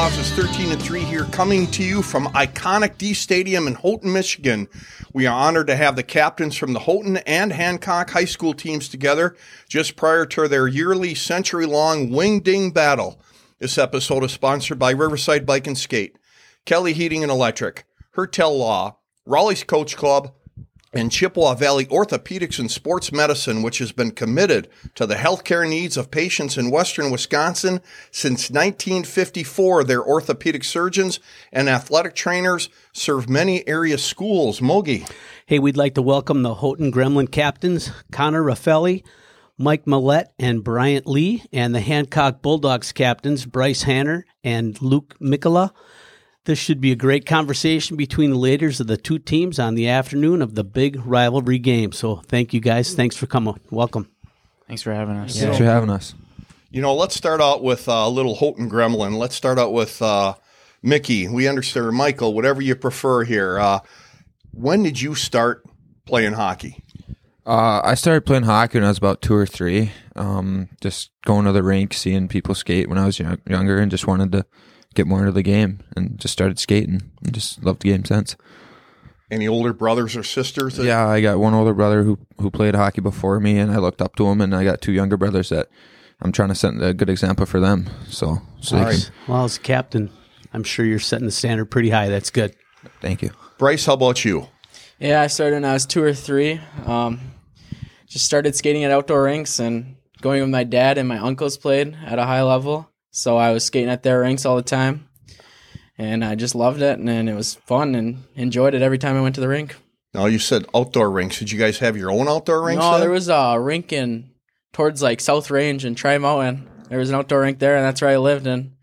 is 13 and 3 here, coming to you from iconic Dee Stadium in Houghton, Michigan. We are honored to have the captains from the Houghton and Hancock high school teams together just prior to their yearly century-long Wing Ding battle. This episode is sponsored by Riverside Bike and Skate, Kelly Heating and Electric, Hertel Law, Rolly's Coach Club, and Chippewa Valley Orthopedics and Sports Medicine, which has been committed to the healthcare needs of patients in western Wisconsin since 1954. Their orthopedic surgeons and athletic trainers serve many area schools. Mogi. Hey, we'd like to welcome the Houghton Gremlin captains, Connor Raffaelli, Mike Maillette, and Bryant Lee, and the Hancock Bulldogs captains, Bryce Hanner and Luke Mikkola. This should be a great conversation between the leaders of the two teams on the afternoon of the big rivalry game. So thank you guys. Thanks for coming. Welcome. Thanks for having us. Thanks for having us. You know, let's start out with uh, a little Houghton Gremlin. Let's start out with uh, Mickey. We understand, or Michael, whatever you prefer here. Uh, when did you start playing hockey? Uh, I started playing hockey when I was about two or three. Um, just going to the rink, seeing people skate when I was young, younger, and just wanted to get more into the game and just started skating and just loved the game since. Any older brothers or sisters? that- Yeah, I got one older brother who who played hockey before me, and I looked up to him, and I got two younger brothers that I'm trying to set a good example for them. So, so All they right. can- Well, as captain, I'm sure you're setting the standard pretty high. That's good. thank you. Bryce, how about you? Yeah, I started when I was two or three. Um, just started skating at outdoor rinks and going with my dad and my uncles played at a high level. So I was skating at their rinks all the time. And I just loved it and, and it was fun and enjoyed it every time I went to the rink. Now you said outdoor rinks. Did you guys have your own outdoor rinks? no, then? there was a rink in towards like South Range and Tri Mountain. There was an outdoor rink there and that's where I lived and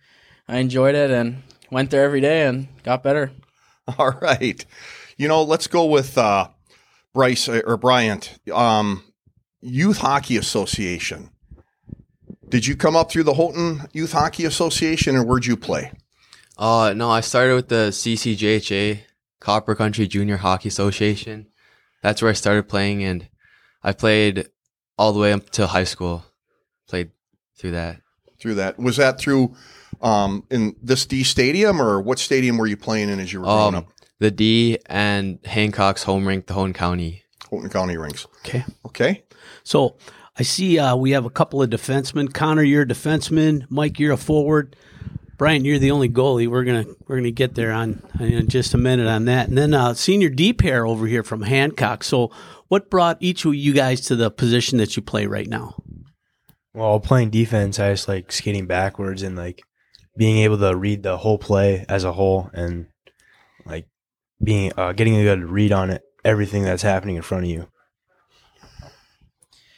I enjoyed it and went there every day and got better. All right. You know, let's go with uh, Bryce uh, or Bryant. Um, Youth Hockey Association. Did you come up through the Houghton Youth Hockey Association, or where'd you play? Uh, no, I started with the CCJHA, Copper Country Junior Hockey Association. That's where I started playing, and I played all the way up to high school. Played through that. Through that was that through um, in this Dee stadium, or what stadium were you playing in as you were growing Um, up? the Dee and Hancock's home rink, the Houghton County. Houghton County rinks. Okay. Okay. So I see uh, we have a couple of defensemen. Connor, you're a defenseman. Mike, you're a forward. Brian, you're the only goalie. We're gonna we're gonna get there on in just a minute on that, and then uh, senior D pair over here from Hancock. So, what brought each of you guys to the position that you play right now? Well, playing defense, I just like skating backwards and like being able to read the whole play as a whole and like being uh, getting a good read on it, everything that's happening in front of you.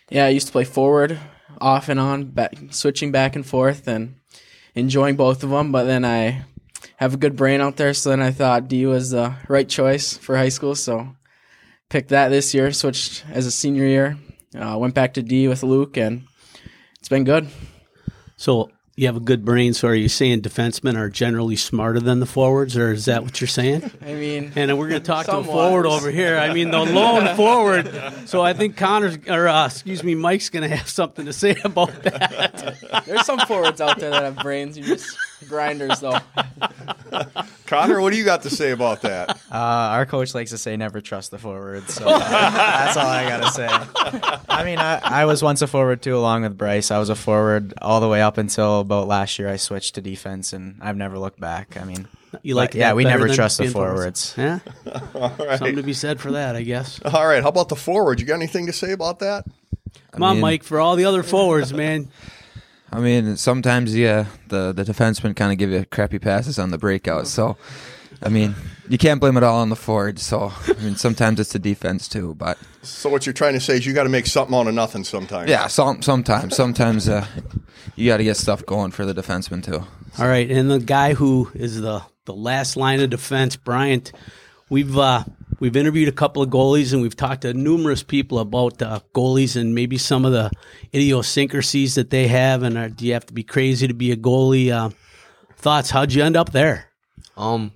Yeah, I used to play forward off and on, back, switching back and forth and enjoying both of them. But then I have a good brain out there, so then I thought D was the right choice for high school. So picked that this year, switched as a senior year, uh, went back to D with Luke, and it's been good. So you have a good brain. So are you saying defensemen are generally smarter than the forwards, or is that what you're saying? I mean, And we're going to talk to a forward over here. I mean, the lone forward. So I think Connor's, or uh, excuse me, Mike's going to have something to say about that. there's some forwards out there that have brains. You just grinders, though. Connor, what do you got to say about that? Uh, our coach likes to say never trust the forward, so that's all I gotta say. I mean, I, I was once a forward too, along with Bryce. I was a forward all the way up until about last year. I switched to defense, and I've never looked back. I mean, You like But, yeah, we never trust the being forwards. Yeah, All right. something to be said for that, I guess. All right. How about the forward? You got anything to say about that? Come on, Mike, for all the other forwards, man. I mean, sometimes yeah, the the defensemen kind of give you crappy passes on the breakout. So, I mean, you can't blame it all on the forward. So, I mean, sometimes it's the defense too. But So what you're trying to say is you got to make something out of nothing sometimes. yeah, some sometimes sometimes uh, you got to get stuff going for the defenseman too. All right, and the guy who is the the last line of defense, Bryant. We've uh, we've interviewed a couple of goalies, and we've talked to numerous people about uh, goalies and maybe some of the idiosyncrasies that they have. And uh, do you have to be crazy to be a goalie? Uh, thoughts? How'd you end up there? Um,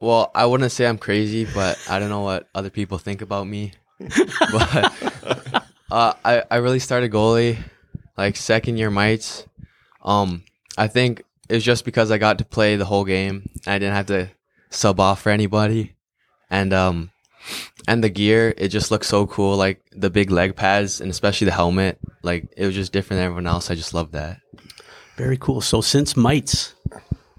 well, I wouldn't say I'm crazy, but I don't know what other people think about me. but uh, I I really started goalie like second year mites. Um, I think it was just because I got to play the whole game. I didn't have to sub off for anybody, and um, and the gear it just looked so cool. Like the big leg pads and especially the helmet. Like it was just different than everyone else. I just loved that. Very cool. So since mites,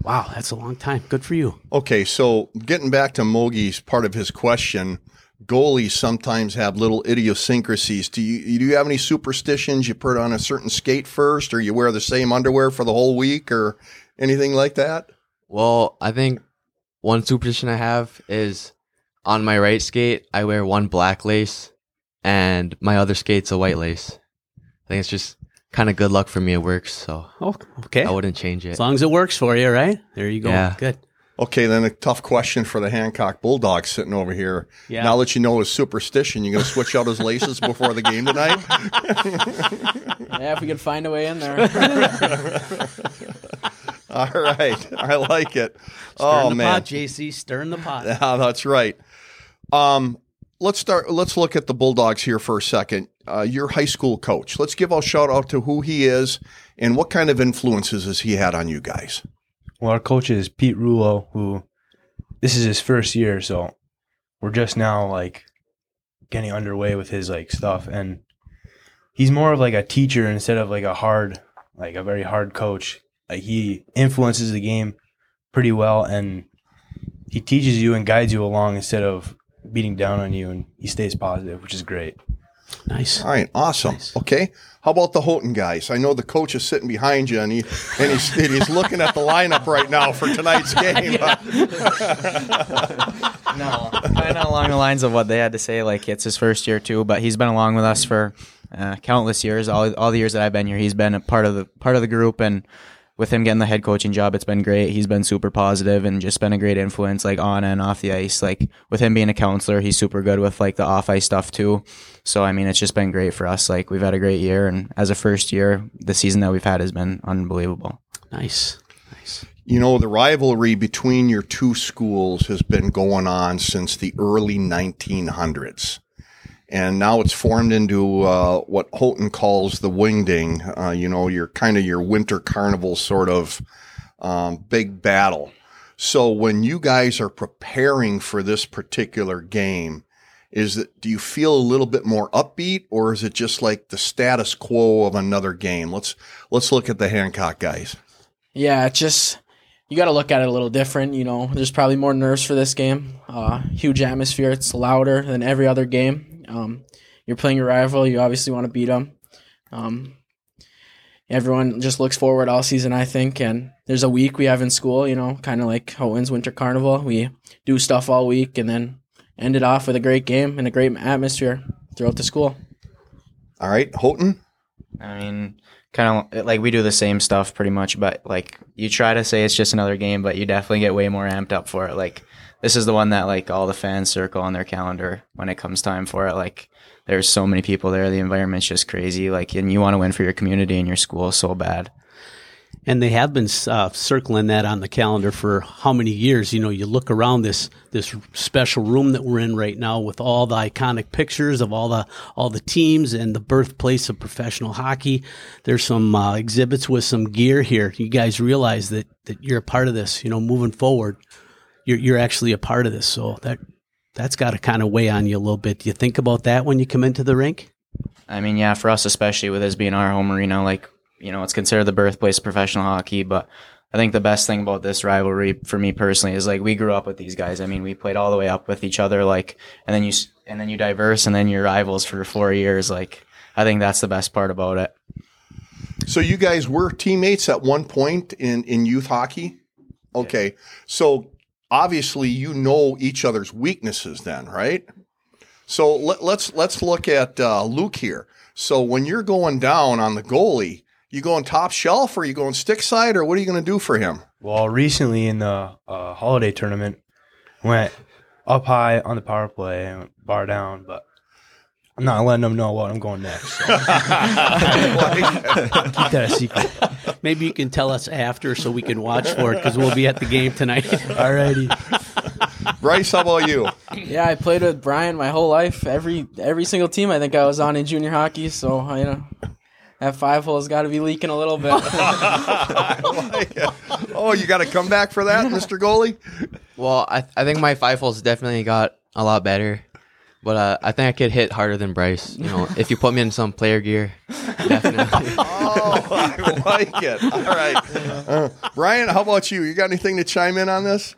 wow, that's a long time. Good for you. Okay, so getting back to Mogi's part of his question, goalies sometimes have little idiosyncrasies. Do you do you have any superstitions? You put on a certain skate first, or you wear the same underwear for the whole week, or anything like that? Well, I think one superstition I have is on my right skate I wear one black lace, and my other skate's a white lace. I think it's just kind of good luck for me. It works, so Oh, okay. I wouldn't change it. As long as it works for you, right? There you go. Yeah. Good. Okay, then a tough question for the Hancock Bulldogs sitting over here. Yeah. Now that you know his superstition, you going to switch out his laces before the game tonight? Yeah, if we could find a way in there. All right, I like it. Stirring oh the man, pot, JC. Stirring the pot. Yeah, that's right. Um, let's start. Let's look at the Bulldogs here for a second. Uh, your high school coach. Let's give a shout out to who he is and what kind of influences has he had on you guys. Well, our coach is Pete Rulo, who this is his first year, so we're just now like getting underway with his like stuff, and he's more of like a teacher instead of like a hard, like a very hard coach. Like he influences the game pretty well, and he teaches you and guides you along instead of beating down on you, and he stays positive, which is great. Nice. All right, awesome. Okay, how about the Houghton guys? I know the coach is sitting behind you, and he and he's and he's looking at the lineup right now for tonight's game. No, kind of along the lines of what they had to say. Like it's his first year too, but he's been along with us for uh, countless years. All all the years that I've been here, he's been a part of the part of the group, and with him getting the head coaching job, it's been great. He's been super positive and just been a great influence, like on and off the ice. Like with him being a counselor, he's super good with like the off ice stuff too. So I mean, it's just been great for us. Like we've had a great year, and as a first year, the season that we've had has been unbelievable. Nice. Nice. You know, the rivalry between your two schools has been going on since the early 1900s. And now it's formed into uh, what Houghton calls the Wingding, uh, you know, your kind of your winter carnival sort of um, big battle. So when you guys are preparing for this particular game, is that do you feel a little bit more upbeat or is it just like the status quo of another game? Let's let's look at the Hancock guys. Yeah, just you got to look at it a little different. You know, there's probably more nerves for this game. Uh, huge atmosphere. It's louder than every other game. Um, you're playing your rival. You obviously want to beat them. Um, everyone just looks forward all season, I think. And there's a week we have in school. You know, kind of like Houghton's Winter Carnival. We do stuff all week and then end it off with a great game and a great atmosphere throughout the school. All right, Houghton. I mean, kind of like we do the same stuff pretty much, but like you try to say it's just another game, but you definitely get way more amped up for it. Like this is the one that like all the fans circle on their calendar when it comes time for it. Like there's so many people there, the environment's just crazy. Like and you want to win for your community and your school so bad. And they have been uh, circling that on the calendar for how many years? You know, you look around this this special room that we're in right now with all the iconic pictures of all the all the teams and the birthplace of professional hockey. There's some uh, exhibits with some gear here. You guys realize that that you're a part of this. You know, moving forward, you're you're actually a part of this. So that that's got to kind of weigh on you a little bit. Do you think about that when you come into the rink? I mean, yeah, for us especially with this being our home arena, like you know, it's considered the birthplace of professional hockey, but I think the best thing about this rivalry for me personally is like we grew up with these guys. I mean, we played all the way up with each other, like, and then you and then you diverse, and then you're rivals for four years. Like, I think that's the best part about it. So you guys were teammates at one point in in youth hockey. Okay, so obviously you know each other's weaknesses, then, right? So let, let's let's look at uh, Luke here. So when you're going down on the goalie, you going top shelf or you going stick side or what are you going to do for him? Well, recently in the uh, holiday tournament, went up high on the power play and bar down, but I'm not letting them know what I'm going next. So keep that a secret. Maybe you can tell us after so we can watch for it because we'll be at the game tonight. Alrighty. Bryce, how about you? Yeah, I played with Brian my whole life. Every every single team I think I was on in junior hockey. So you know, That five hole's got to be leaking a little bit. oh, you got to come back for that, Mr. Goalie? Well, I I think my five holes definitely got a lot better, but uh, I think I could hit harder than Bryce. You know, if you put me in some player gear, definitely. Oh, I like it. All right. Uh, Brian, how about you? You got anything to chime in on this?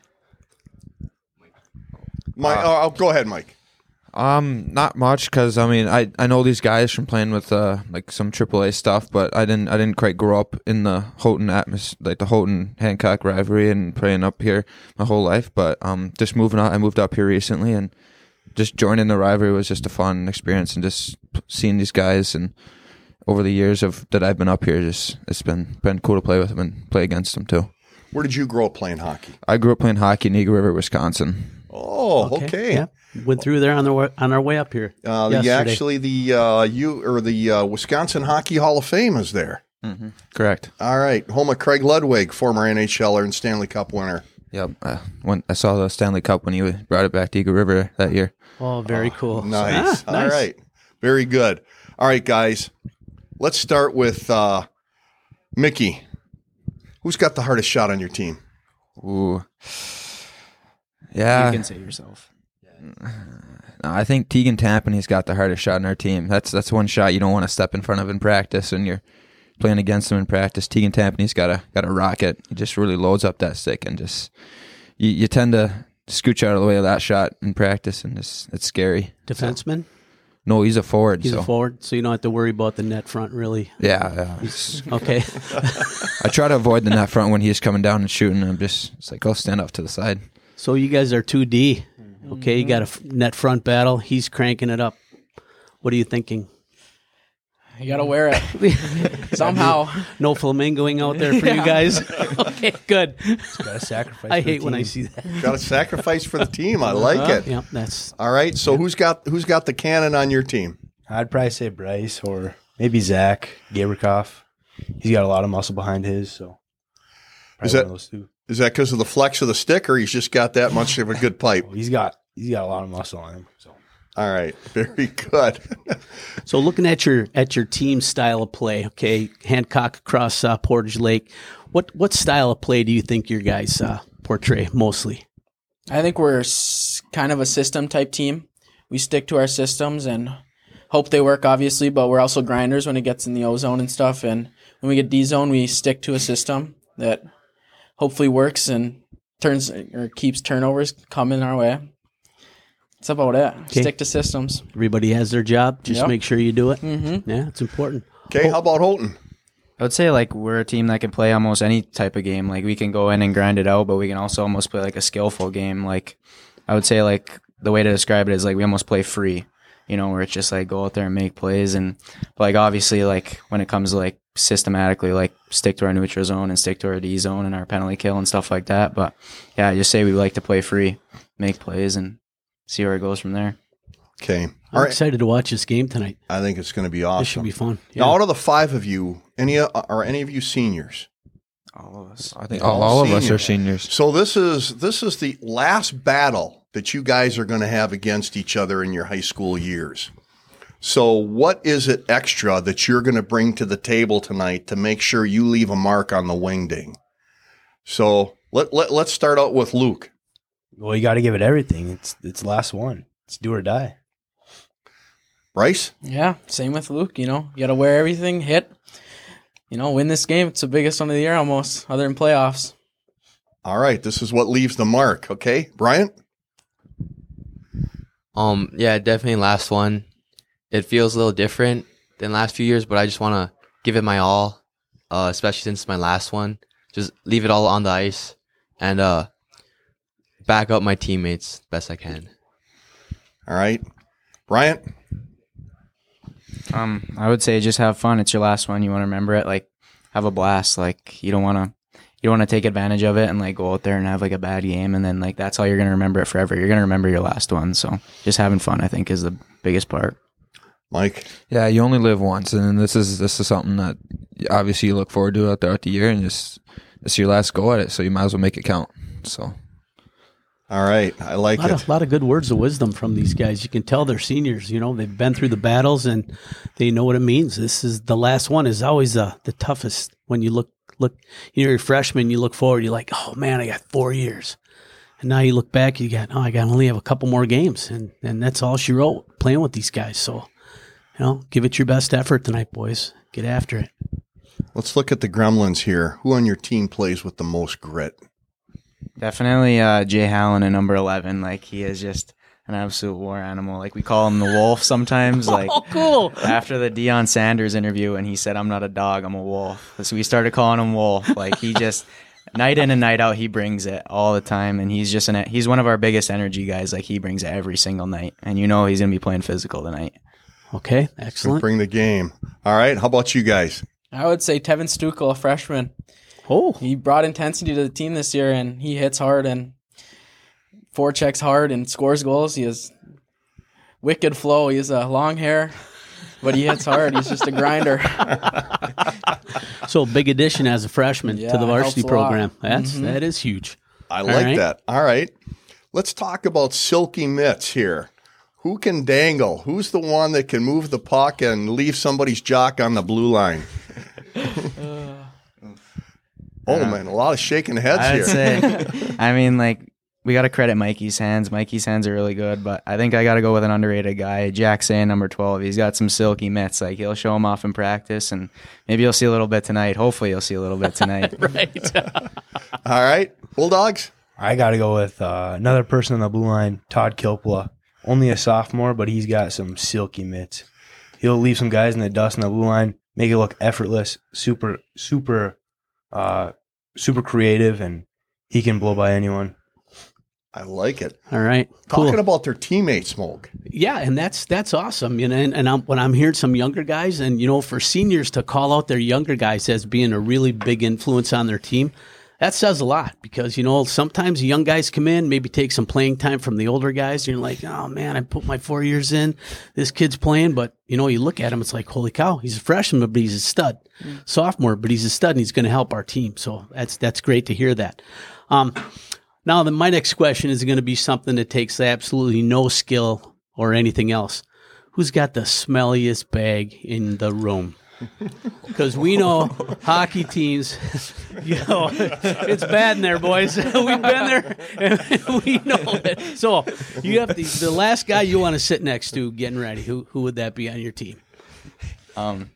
Mike, oh, oh, go ahead, Mike. Um, not much because I mean I, I know these guys from playing with uh like some AAA stuff, but I didn't I didn't quite grow up in the Houghton atmosphere, like the Houghton Hancock rivalry and playing up here my whole life. But um, just moving out, I moved up here recently and just joining the rivalry was just a fun experience and just seeing these guys and over the years of that I've been up here, just it's been been cool to play with them and play against them too. Where did you grow up playing hockey? I grew up playing hockey in Eagle River, Wisconsin. Oh, okay. Yeah. Went through there on the way, on our way up here. Uh, the, actually, the uh, you or the uh, Wisconsin Hockey Hall of Fame is there. Correct. All right, home of Craig Ludwig, former NHLer and Stanley Cup winner. Yep. Uh, when I saw the Stanley Cup when he brought it back to Eagle River that year. Oh, very cool. Nice. Ah, All nice. right. Very good. All right, guys. Let's start with uh, Mickey. Who's got the hardest shot on your team? Ooh. Yeah. you can say yourself. No, I think Tegan Tampany's got the hardest shot in our team. That's that's one shot you don't want to step in front of in practice and you're playing against him in practice. Tegan Tampany's got a got a rocket. He just really loads up that stick and just you, you tend to scooch out of the way of that shot in practice and it's it's scary. Defenseman. No, he's a forward. He's so a forward, so you don't have to worry about the net front really. yeah, yeah. Okay. I try to avoid the net front when he's coming down and shooting. I'm just it's like go stand off to the side. so you guys are two D. Okay, you got a net front battle. He's cranking it up. What are you thinking? You got to wear it somehow. No flamingoing out there for you guys. okay, good. Got to sacrifice. I for the hate when I see that. Got a sacrifice for the team. I like uh-huh. it. Yep, that's All right. So who's got who's got the cannon on your team? I'd probably say Bryce or maybe Zach Gaberkoff. He's got a lot of muscle behind his, so probably Is that- one of those two. Is that because of the flex of the stick, or he's just got that much of a good pipe? He's got he's got a lot of muscle on him. So All right. Very good. So looking at your at your team style of play, okay, Hancock across uh, Portage Lake, what what style of play do you think your guys uh, portray mostly? I think we're s- kind of a system type team. We stick to our systems and hope they work, obviously, but we're also grinders when it gets in the O zone and stuff. And when we get D zone, we stick to a system that hopefully works and turns or keeps turnovers coming our way. That's about it. Stick to systems. Everybody has their job. Just Yep. make sure you do it. Mm-hmm. Yeah, it's important. Okay. How about Houghton? I would say like we're a team that can play almost any type of game. Like we can go in and grind it out, but we can also almost play like a skillful game. Like I would say like the way to describe it is like we almost play free. You know, where it's just like go out there and make plays and but, like obviously like when it comes to like systematically like stick to our neutral zone and stick to our D zone and our penalty kill and stuff like that. But yeah, I just say we like to play free, make plays and see where it goes from there. Okay. I'm All right. excited to watch this game tonight. I think it's going to be awesome. This should be fun. Now, out of the five of you, any uh, are any of you seniors? All of us. I think All all, all of us are seniors. So this is this is the last battle that you guys are going to have against each other in your high school years. So what is it extra that you're going to bring to the table tonight to make sure you leave a mark on the wingding? So let, let let's start out with Luke. Well, you got to give it everything. It's it's last one. It's do or die. Bryce, Yeah, same with Luke. You know, you got to wear everything, hit. You know, win this game. It's the biggest one of the year almost, other than playoffs. all right, this is what leaves the mark. Okay, Bryant. Um, yeah, definitely last one. It feels a little different than last few years, but I just want to give it my all, uh, especially since it's my last one. Just leave it all on the ice and uh, back up my teammates best I can. All right, Bryant. Um, I would say just have fun. It's your last one. You want to remember it. Like, have a blast. Like, you don't want to, you don't want to take advantage of it and like go out there and have like a bad game, and then like that's how you're gonna remember it forever. You're gonna remember your last one. So just having fun, I think, is the biggest part. Mike. Yeah, you only live once, and this is this is something that obviously you look forward to throughout the year, and just it's your last go at it, so you might as well make it count. So All right, I like A lot, it. of, lot of good words of wisdom from these guys. You can tell they're seniors. You know, they've been through the battles and they know what it means. This is the last one. Is always uh, the toughest when you look look. You're a freshman. You look forward. You're like, oh man, I got four years. And now you look back, you got, oh, I got only have a couple more games, and and that's all she wrote playing with these guys. So, you know, give it your best effort tonight, boys. Get after it. Let's look at the Gremlins here. Who on your team plays with the most grit? Definitely uh, Jay Hallen at number 11. Like, he is just an absolute war animal. Like, we call him the wolf sometimes. Like, Oh, cool. after the Deion Sanders interview, and he said, I'm not a dog, I'm a wolf. So we started calling him Wolf. Like, he just, night in and night out, he brings it all the time. And he's just an, he's one of our biggest energy guys. Like, he brings it every single night. And you know he's going to be playing physical tonight. Okay, Can excellent. bring the game. All right, how about you guys? I would say Tevin Stukel, a freshman. Oh, He brought intensity to the team this year, and he hits hard and forechecks hard and scores goals. He has wicked flow. He has a long hair, but he hits hard. He's just a grinder. so big addition as a freshman Yeah, to the varsity helps a lot. program. That's Mhm. that is huge. I All like right. that. All right. Let's talk about silky mitts here. Who can dangle? Who's the one that can move the puck and leave somebody's jock on the blue line? oh man, a lot of shaking heads I here. would say, I mean, like, we got to credit Mikey's hands. Mikey's hands are really good, but I think I got to go with an underrated guy, Jack Say, number 12. He's got some silky mitts. Like, he'll show them off in practice, and maybe you'll see a little bit tonight. Hopefully, you'll see a little bit tonight. Right. All right, Bulldogs. I got to go with uh, another person on the blue line, Todd Kilpula. Only a sophomore, but he's got some silky mitts. He'll leave some guys in the dust on the blue line, make it look effortless, super, super, uh, super creative, and he can blow by anyone. I like it. All right. Cool. Talking about their teammates, smoke. Yeah, and that's that's awesome. You know, and, and I'm, when I'm hearing some younger guys, and you know, for seniors to call out their younger guys as being a really big influence on their team, that says a lot. Because you know, sometimes young guys come in, maybe take some playing time from the older guys. And you're like, oh man, I put my four years in. This kid's playing, but you know, you look at him, it's like, holy cow, he's a freshman, but he's a stud, sophomore, but he's a stud, and he's going to help our team. So that's that's great to hear that. Um, now, the, my next question is going to be something that takes absolutely no skill or anything else. Who's got the smelliest bag in the room? Because we know hockey teams, you know, it's bad in there, boys. We've been there, and we know it. So you have the, the last guy you want to sit next to, getting ready. Who who would that be on your team? Um,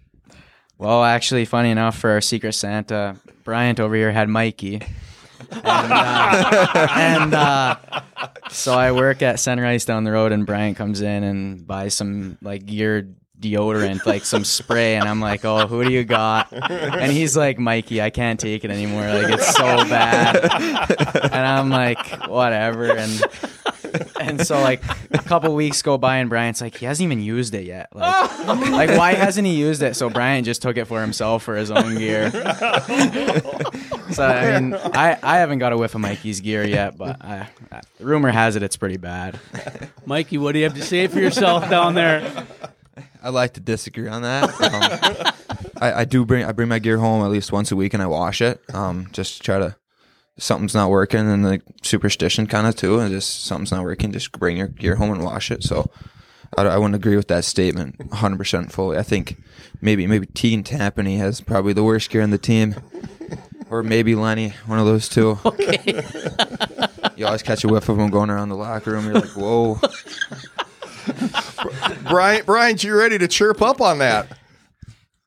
well, actually, funny enough, for our Secret Santa, Bryant over here had Mikey. And, uh, and uh, so I work at Center Ice down the road, and Bryant comes in and buys some like gear deodorant, like some spray, and I'm like, "Oh, who do you got?" And he's like, "Mikey, I can't take it anymore. Like it's so bad." And I'm like, "Whatever." And and so like a couple weeks go by, and Brian's like, he hasn't even used it yet. Like, like why hasn't he used it? So Brian just took it for himself for his own gear. so I mean, I, I haven't got a whiff of Mikey's gear yet, but I, I, rumor has it it's pretty bad. Mikey, what do you have to say for yourself down there? I'd like to disagree on that. Um, I, I do bring I bring my gear home at least once a week and I wash it. Um, just to try to something's not working and like superstition kind of too, and just something's not working, just bring your gear home and wash it. So I, I wouldn't agree with that statement 100 percent fully. I think maybe maybe Tegan Tampany has probably the worst gear in the team, or maybe Lenny, one of those two. Okay. You always catch a whiff of them going around the locker room. You're like, whoa. Brian, Brian, you ready to chirp up on that?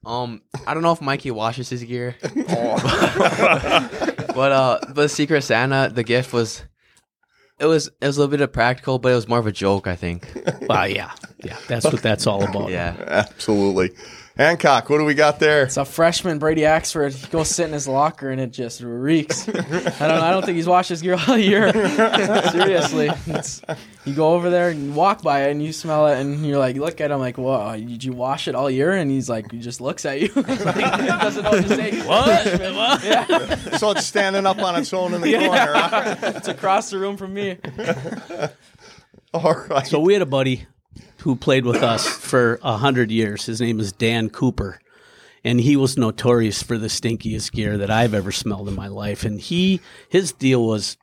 Um, I don't know if Mikey washes his gear, but uh, but Secret Santa, the gift was, it was it was a little bit of practical, but it was more of a joke, I think. Well, yeah, yeah, that's what that's all about. Yeah. Absolutely. Hancock, what do we got there? It's a freshman, Brady Axford. He goes sit in his locker and it just reeks. I don't. I don't think he's washed his gear all year. Seriously, it's, you go over there and you walk by it and you smell it and you're like, look at him like, "Whoa, did you wash it all year?" And he's like, he just looks at you, like, doesn't know what to say. What? what? Yeah, So it's standing up on its own in the corner. huh? it's across the room from me. All right. So we had a buddy who played with us for a hundred years. His name is Dan Cooper, and he was notorious for the stinkiest gear that I've ever smelled in my life. And he his deal was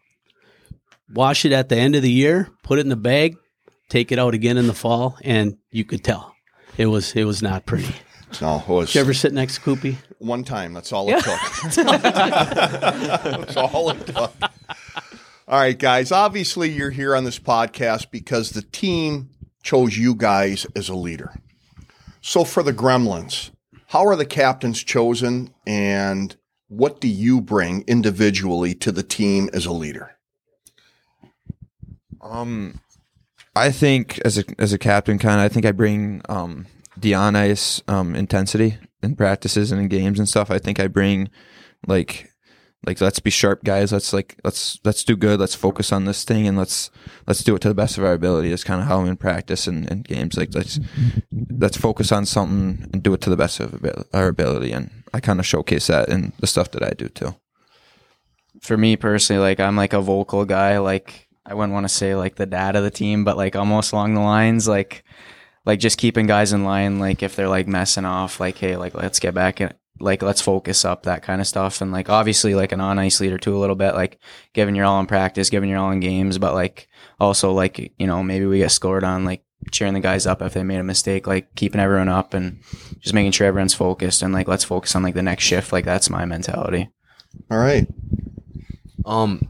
wash it at the end of the year, put it in the bag, take it out again in the fall, and you could tell it was it was not pretty. No, it was Did you ever sit next to Koopy? one time. That's all it took. That's all it took. All right, guys. Obviously, you're here on this podcast because the team chose you guys as a leader. So, for the Gremlins, how are the captains chosen, and what do you bring individually to the team as a leader? Um, I think as a as a captain, kind of, I think I bring um the on ice um intensity in practices and in games and stuff. I think I bring like like let's be sharp guys. Let's like let's let's do good. Let's focus on this thing and let's let's do it to the best of our ability. Is kind of how I'm in practice and, and games. Like let's let's focus on something and do it to the best of our ability. And I kind of showcase that in the stuff that I do too. for me personally, like I'm like a vocal guy. Like I wouldn't want to say like the dad of the team, but like almost along the lines, like like just keeping guys in line. Like if they're like messing off, like hey, like let's get back in. Like let's focus up that kind of stuff, and like obviously like an on ice leader too a little bit, like giving your all in practice, giving your all in games, but like also like you know maybe we get scored on, like cheering the guys up if they made a mistake, like keeping everyone up and just making sure everyone's focused and like let's focus on like the next shift. Like that's my mentality. All right. Um,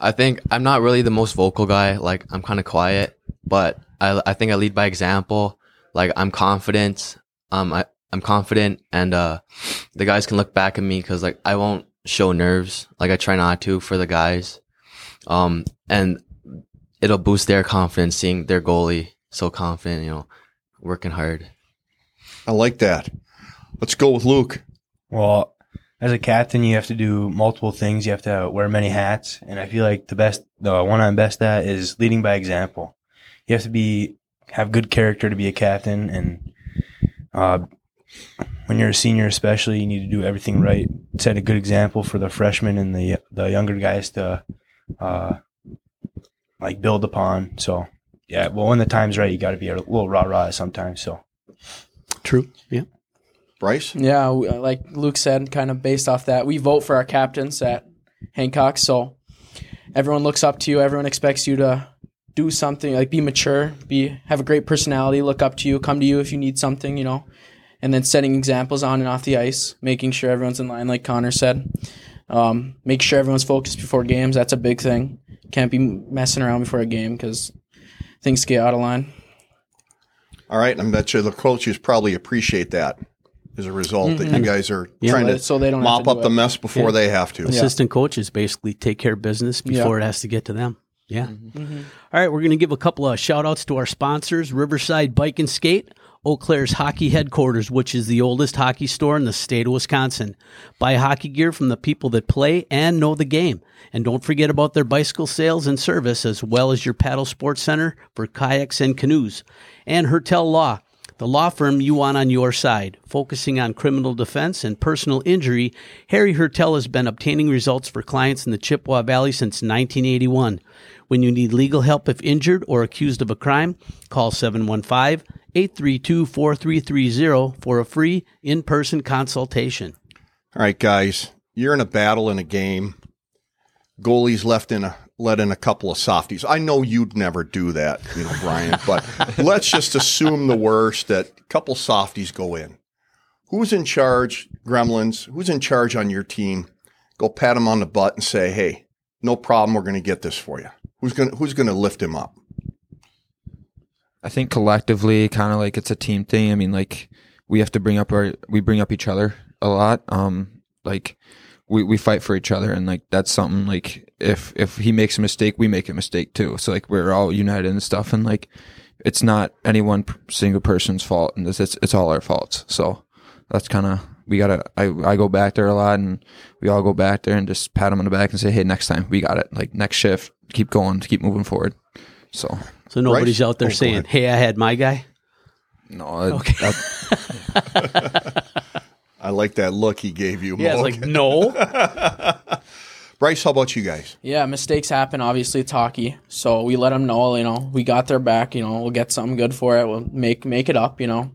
I think I'm not really the most vocal guy. Like I'm kind of quiet, but I I think I lead by example. Like I'm confident. Um, I I'm confident, and uh, the guys can look back at me because like I won't show nerves. Like I try not to for the guys. Um, and it'll boost their confidence seeing their goalie so confident. You know, working hard. I like that. Let's go with Luke. Well, as a captain, you have to do multiple things. You have to wear many hats, and I feel like the best, the one I'm best at, is leading by example. You have to be have good character to be a captain, and uh, when you're a senior, especially, you need to do everything right. Set a good example for the freshmen and the the younger guys to uh, like build upon. So, yeah, well, when the time's right, you got to be a little rah rah sometimes. So. True. Yeah. Bryce? Yeah, we, uh, like Luke said, kind of based off that, we vote for our captains at Hancock. So everyone looks up to you. Everyone expects you to do something, like be mature, be have a great personality, look up to you, come to you if you need something, you know. And then setting examples on and off the ice, making sure everyone's in line, like Connor said. Um, make sure everyone's focused before games. That's a big thing. Can't be messing around before a game because things get out of line. All right. I bet you the coaches probably appreciate that as a result that you guys are Yeah, trying to so they don't mop to up do the mess before Yeah. they have to. Assistant coaches basically take care of business before it has to get to them. Yeah. Mm-hmm. All right, we're going to give a couple of shout outs to our sponsors Riverside Bike and Skate, Eau Claire's hockey headquarters, which is the oldest hockey store in the state of Wisconsin. Buy hockey gear from the people that play and know the game. And don't forget about their bicycle sales and service, as well as your paddle sports center for kayaks and canoes. And Hertel Law, the law firm you want on your side. Focusing on criminal defense and personal injury, Harry Hertel has been obtaining results for clients in the Chippewa Valley since 1981. When you need legal help if injured or accused of a crime, call 715 832 4330 for a free in person consultation. All right, guys, you're in a battle in a game. Goalies left in a let in a couple of softies. I know you'd never do that, you know, Brian, but let's just assume the worst that a couple softies go in. Who's in charge, Gremlins? Who's in charge on your team? Go pat him on the butt and say, "Hey, no problem. We're going to get this for you." Who's going to Who's going to lift him up? I think collectively, kind of like it's a team thing. I mean, like we have to bring up our we bring up each other a lot. Um, like we we fight for each other, and like that's something like if if he makes a mistake, we make a mistake too. So like we're all united and stuff, and like it's not any one single person's fault, and it's it's, it's all our faults. So that's kind of we gotta. I I go back there a lot, and we all go back there and just pat him on the back and say, hey, next time we got it. Like next shift, keep going, keep moving forward. So So nobody's out there Oh, saying, hey, I had my guy. no, Okay. that, I like that look he gave you. Yeah, it's like, no. Bryce, how about you guys? Yeah, mistakes happen. Obviously, it's hockey, so we let them know. You know, we got their back. You know, we'll get something good for it. We'll make make it up. You know,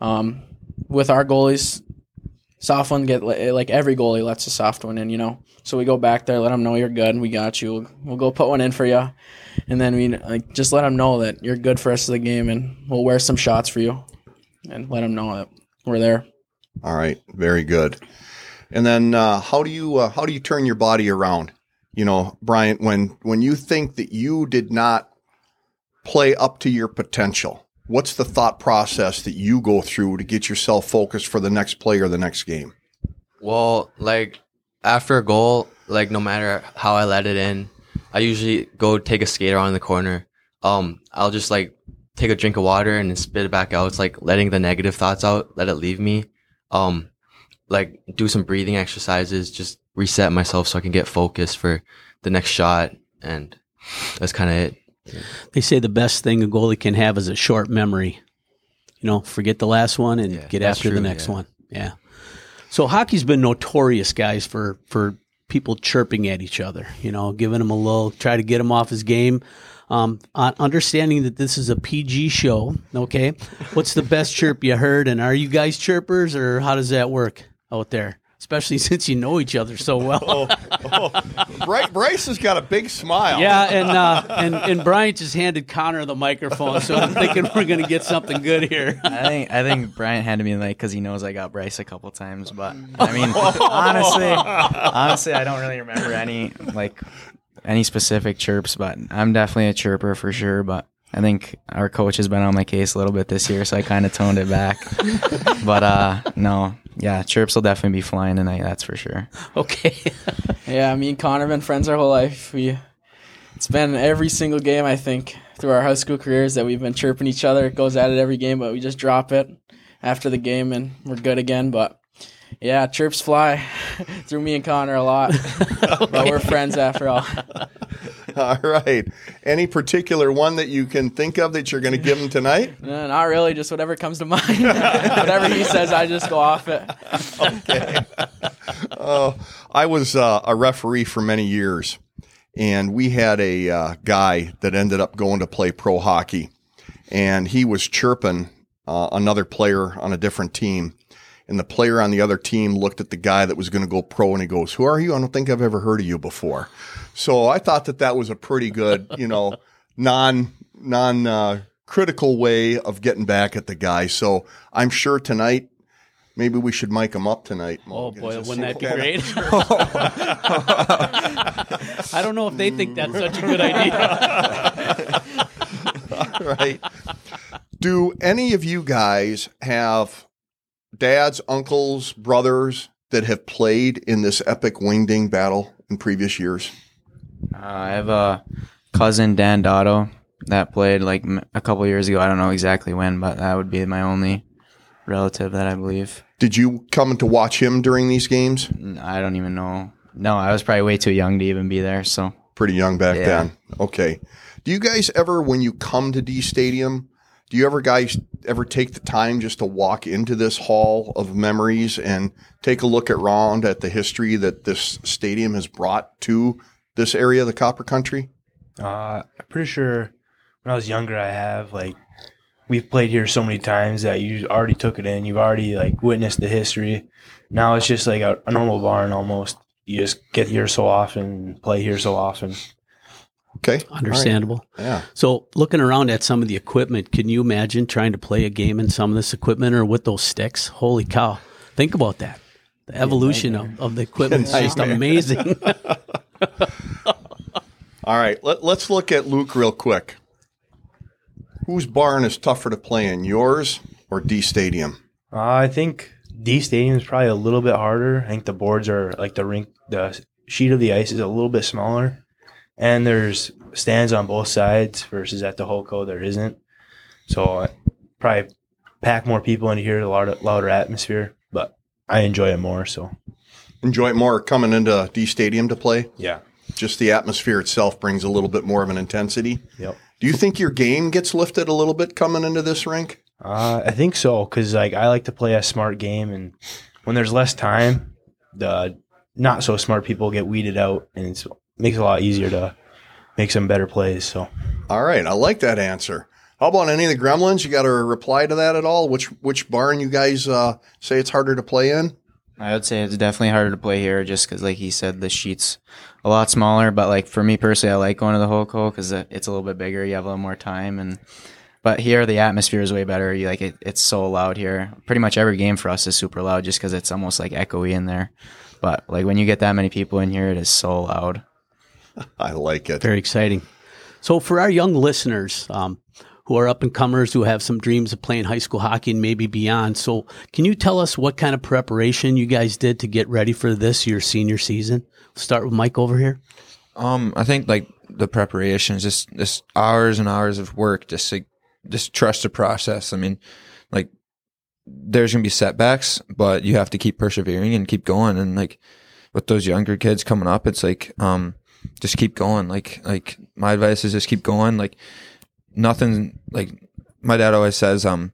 um, with our goalies, soft one get like every goalie lets a soft one in, you know. So we go back there, let them know you're good. We got you. We'll, we'll go put one in for you, and then we like just let them know that you're good for rest of the game, and we'll wear some shots for you, and let them know that we're there. All right, very good. And then uh, how do you uh, how do you turn your body around? You know, Bryant, when when you think that you did not play up to your potential, what's the thought process that you go through to get yourself focused for the next play or the next game? Well, like after a goal, like no matter how I let it in, I usually go take a skate around the corner. Um, I'll just like take a drink of water and spit it back out. It's like letting the negative thoughts out, let it leave me. Um, like do some breathing exercises, just reset myself so I can get focused for the next shot. And that's kind of it. They say the best thing a goalie can have is a short memory. You know, forget the last one and Yeah, get after the next yeah. one. Yeah. So hockey's been notorious, guys, for for people chirping at each other. You know, giving him a little, try to get him off his game. Um, understanding that this is a PG show. Okay, what's the best chirp you heard, and are you guys chirpers, or how does that work out there? Especially since you know each other so well. Bryce, Bryce has got a big smile. Yeah, and uh, and and Brian just handed Connor the microphone, so I'm thinking we're gonna get something good here. I think I think Brian handed me like because he knows I got Bryce a couple times, but I mean honestly, honestly, I don't really remember any like any specific chirps, but I'm definitely a chirper for sure. But I think our coach has been on my case a little bit this year, so I kind of toned it back. but uh, no, yeah, chirps will definitely be flying tonight. That's for sure. Okay. Yeah, me and Connor have been friends our whole life. We it's been every single game I think through our high school careers that we've been chirping each other. It goes at it every game, but we just drop it after the game and we're good again. But yeah, chirps fly through me and Connor a lot. But we're friends after all. All right. Any particular one that you can think of that you're going to give him tonight? No, not really, just whatever comes to mind. whatever he says, I just go off it. Okay. I was uh, a referee for many years, and we had a uh, guy that ended up going to play pro hockey, and he was chirping uh, another player on a different team. And the player on the other team looked at the guy that was going to go pro, and he goes, "Who are you? I don't think I've ever heard of you before." So I thought that that was a pretty good, you know, non non uh, critical way of getting back at the guy. So I'm sure tonight. Maybe we should mic him up tonight. Oh boy, wouldn't that be great? I don't know if they think that's such a good idea. right. Do any of you guys have dads, uncles, brothers that have played in this epic wingding battle in previous years? Uh, I have a cousin Dan Dotto that played like a couple years ago. I don't know exactly when, but that would be my only relative that I believe. Did you come to watch him during these games? I don't even know. No, I was probably way too young to even be there. So Pretty young back Yeah. then. Okay. Do you guys ever, when you come to Dee Stadium, do you ever guys ever take the time just to walk into this hall of memories and take a look around at the history that this stadium has brought to this area of the Copper Country? Uh, I'm pretty sure when I was younger, I have like we've played here so many times that you already took it in. You've already like witnessed the history. Now it's just like a, a normal barn almost. You just get here so often, play here so often. Okay. Understandable. All right. Yeah. So, looking around at some of the equipment, can you imagine trying to play a game in some of this equipment or with those sticks? Holy cow! Think about that. The evolution of, of the equipment is just amazing. All right. Let, let's look at Luke real quick. Whose barn is tougher to play in, yours or Dee Stadium? Uh, I think Dee Stadium is probably a little bit harder. I think the boards are like the rink, the sheet of the ice is a little bit smaller, and there's stands on both sides versus at the Holco there isn't. So I probably pack more people into here, a louder, louder atmosphere, but I enjoy it more. So Enjoy it more coming into Dee Stadium to play? yeah, Just the atmosphere itself brings a little bit more of an intensity. yep. Do you think your game gets lifted a little bit coming into this rink? Uh, I think so because like I like to play a smart game, and when there's less time, the not so smart people get weeded out, and it makes it a lot easier to make some better plays. So All right, I like that answer. How about any of the Gremlins? You got a reply to that at all? Which which barn you guys uh, say it's harder to play in? I would say it's definitely harder to play here just because, like he said, the sheet's a lot smaller. But like for me personally, I like going to the Hoco because it's a little bit bigger. You have a little more time, and but here the atmosphere is way better. You like it, it's so loud here. Pretty much every game for us is super loud just because it's almost like echoey in there. But like when you get that many people in here, it is so loud. I like it. Very exciting. So, for our young listeners um, who are up and comers who have some dreams of playing high school hockey and maybe beyond, so can you tell us what kind of preparation you guys did to get ready for this your senior season? start with Mike over here. Um, I think like the preparation is just just hours and hours of work. Just like just trust the process. I mean, like there's gonna be setbacks, but you have to keep persevering and keep going. And like with those younger kids coming up, it's like um just keep going. Like like my advice is just keep going. Like nothing. Like my dad always says, um,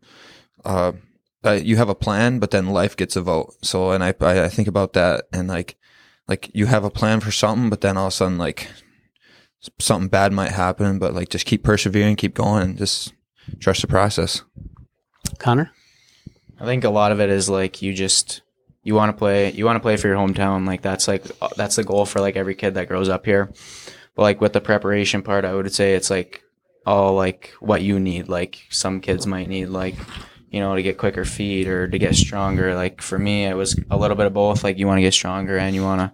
uh, that you have a plan, but then life gets a vote. So and I I, I think about that and like like you have a plan for something, but then all of a sudden like something bad might happen. But like just keep persevering, keep going, and just trust the process. Connor. I think a lot of it is like you just you want to play you want to play for your hometown like that's like uh, that's the goal for like every kid that grows up here. But like with the preparation part i would say it's like all like what you need like some kids might need like you know to get quicker feet or to get stronger. Like for me it was a little bit of both like you want to get stronger and you want to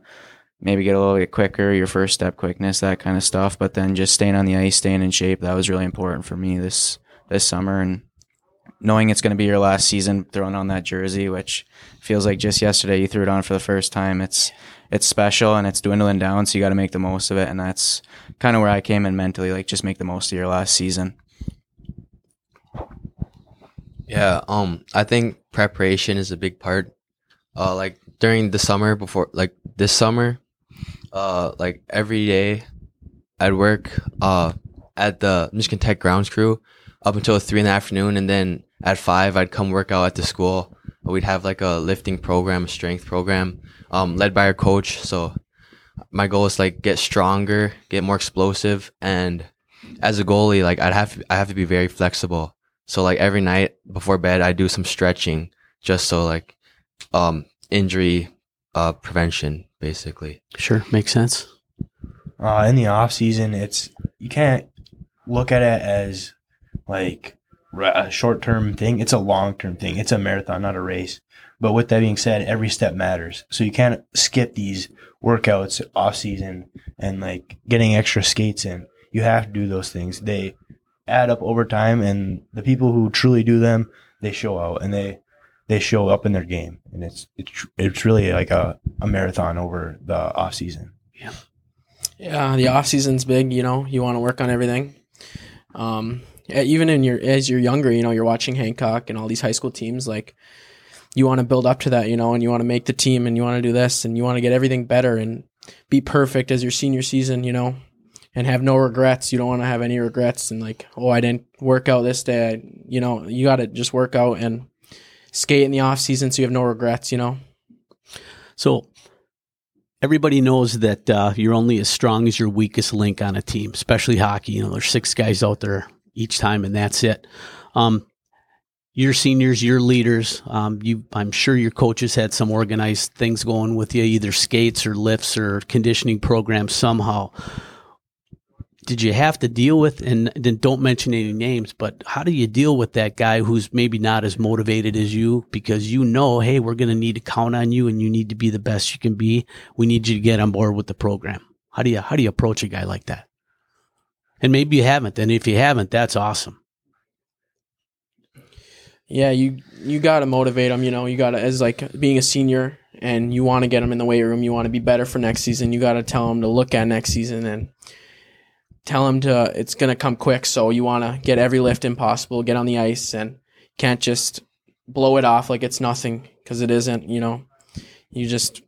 maybe get a little bit quicker your first step quickness that kind of stuff. But then just staying on the ice staying in shape that was really important for me this this summer and knowing it's going to be your last season throwing on that jersey, which feels like just yesterday you threw it on for the first time. It's it's special and it's dwindling down, so you got to make the most of it. And that's kind of where I came in mentally, like just make the most of your last season. Yeah, um, I think preparation is a big part. Uh, like during the summer before, like this summer, uh, like every day I'd work, uh, at the Michigan Tech grounds crew up until three in the afternoon, and then at five, I'd come work out at the school. We'd have like a lifting program, a strength program, um, led by our coach. So my goal is like get stronger, get more explosive, and as a goalie, like I'd have I have to be very flexible. So like every night before bed, I do some stretching just so like um injury uh prevention basically. Sure, makes sense. Uh, in the off season, it's you can't look at it as like a short term thing. It's a long term thing. It's a marathon, not a race. But with that being said, every step matters. So you can't skip these workouts off season and like getting extra skates in. You have to do those things. They add up over time, and the people who truly do them, they show out and they they show up in their game, and it's it's it's really like a, a marathon over the off season. Yeah, yeah. The off season's big. You know, you want to work on everything. Um, even in your as you're younger, you know, you're watching Hancock and all these high school teams, like you want to build up to that, you know, and you want to make the team and you want to do this and you want to get everything better and be perfect as your senior season, you know, and have no regrets. You don't want to have any regrets and like, oh, I didn't work out this day. I, you know, you got to just work out and skate in the off season so you have no regrets, you know. So everybody knows that uh, you're only as strong as your weakest link on a team, especially hockey. You know, there's six guys out there each time, and that's it. Um, your seniors, your leaders, um, you, I'm sure your coaches had some organized things going with you, either skates or lifts or conditioning programs somehow. Did you have to deal with, and then don't mention any names, but how do you deal with that guy who's maybe not as motivated as you because you know, hey, we're going to need to count on you and you need to be the best you can be. We need you to get on board with the program. How do you, how do you approach a guy like that? And maybe you haven't. And if you haven't, that's awesome. Yeah, you you got to motivate them. You know, you got to as like being a senior and you want to get them in the weight room. You want to be better for next season. You got to tell them to look at next season and tell them to it's gonna come quick. So you want to get every lift impossible, get on the ice, and can't just blow it off like it's nothing because it isn't. You know, you just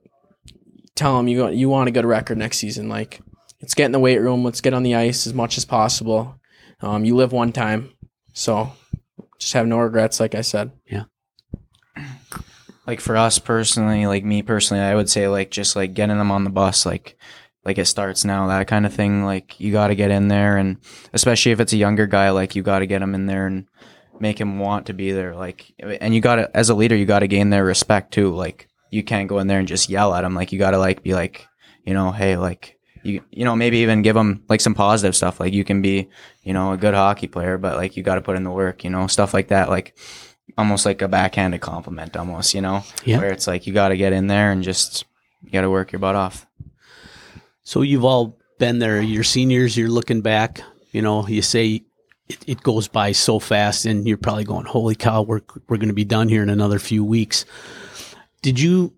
tell them you you want a good record next season. Like let's get in the weight room. Let's get on the ice as much as possible. Um, you live one time, so just have no regrets. Like I said. Yeah. Like for us personally, like me personally, I would say like just like getting them on the bus, like like it starts now, that kind of thing. Like you got to get in there, and especially if it's a younger guy, like you got to get him in there and make him want to be there. Like, and you got to as a leader, you got to gain their respect too. Like you can't go in there and just yell at them. Like you got to like be like, you know, hey, like you, you know, maybe even give them like some positive stuff. Like you can be, you know, a good hockey player, but like you got to put in the work, you know, stuff like that. Like almost like a backhanded compliment, almost, you know, Yeah. where it's like you got to get in there and just you got to work your butt off. So you've all been there. Your seniors, you're looking back. You know, you say it, it goes by so fast, and you're probably going, "Holy cow, we're we're going to be done here in another few weeks." Did you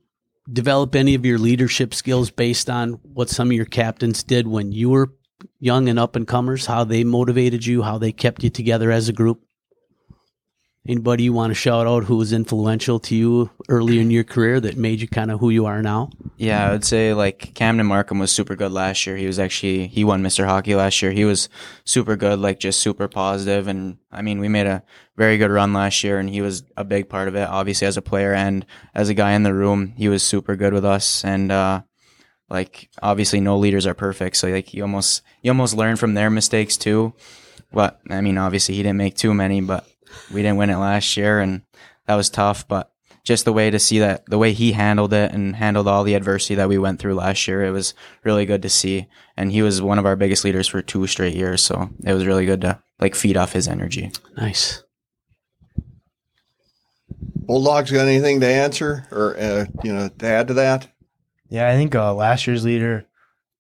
develop any of your leadership skills based on what some of your captains did when you were young and up and comers? How they motivated you, how they kept you together as a group? Anybody you want to shout out who was influential to you early in your career that made you kind of who you are now? Yeah, I would say like Camden Markham was super good last year. He was actually he won Mr. Hockey last year. He was super good, like just super positive and I mean, we made a very good run last year and he was a big part of it obviously as a player and as a guy in the room. He was super good with us and uh like obviously no leaders are perfect, so like you almost you almost learn from their mistakes too. But I mean, obviously he didn't make too many, but we didn't win it last year and that was tough, but just the way to see that the way he handled it and handled all the adversity that we went through last year it was really good to see and he was one of our biggest leaders for two straight years so it was really good to like feed off his energy Nice. Bulldogs got anything to answer or uh, you know to add to that? Yeah, I think uh, last year's leader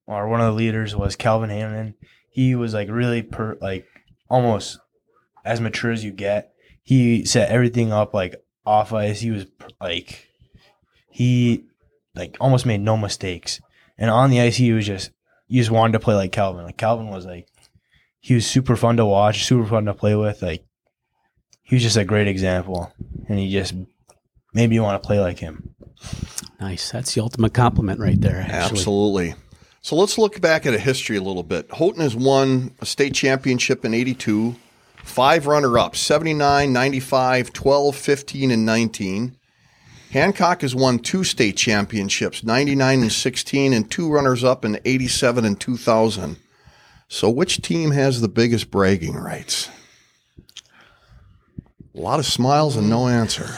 or one of the leaders was Calvin Hannon. He was like really per like almost as mature as you get. He set everything up like off ice. He was like he like almost made no mistakes. And on the ice he was just you just wanted to play like Calvin. Like Calvin was like he was super fun to watch, super fun to play with. Like he was just a great example. And he just made you want to play like him. Nice. That's the ultimate compliment right there. Actually. Absolutely. So let's look back at a history a little bit. Houghton has won a state championship in 82, five runner ups 79, 95, 12, 15, and 19. Hancock has won two state championships 99 and 16, and two runners up in 87 and 2000. So which team has the biggest bragging rights? A lot of smiles and no answer.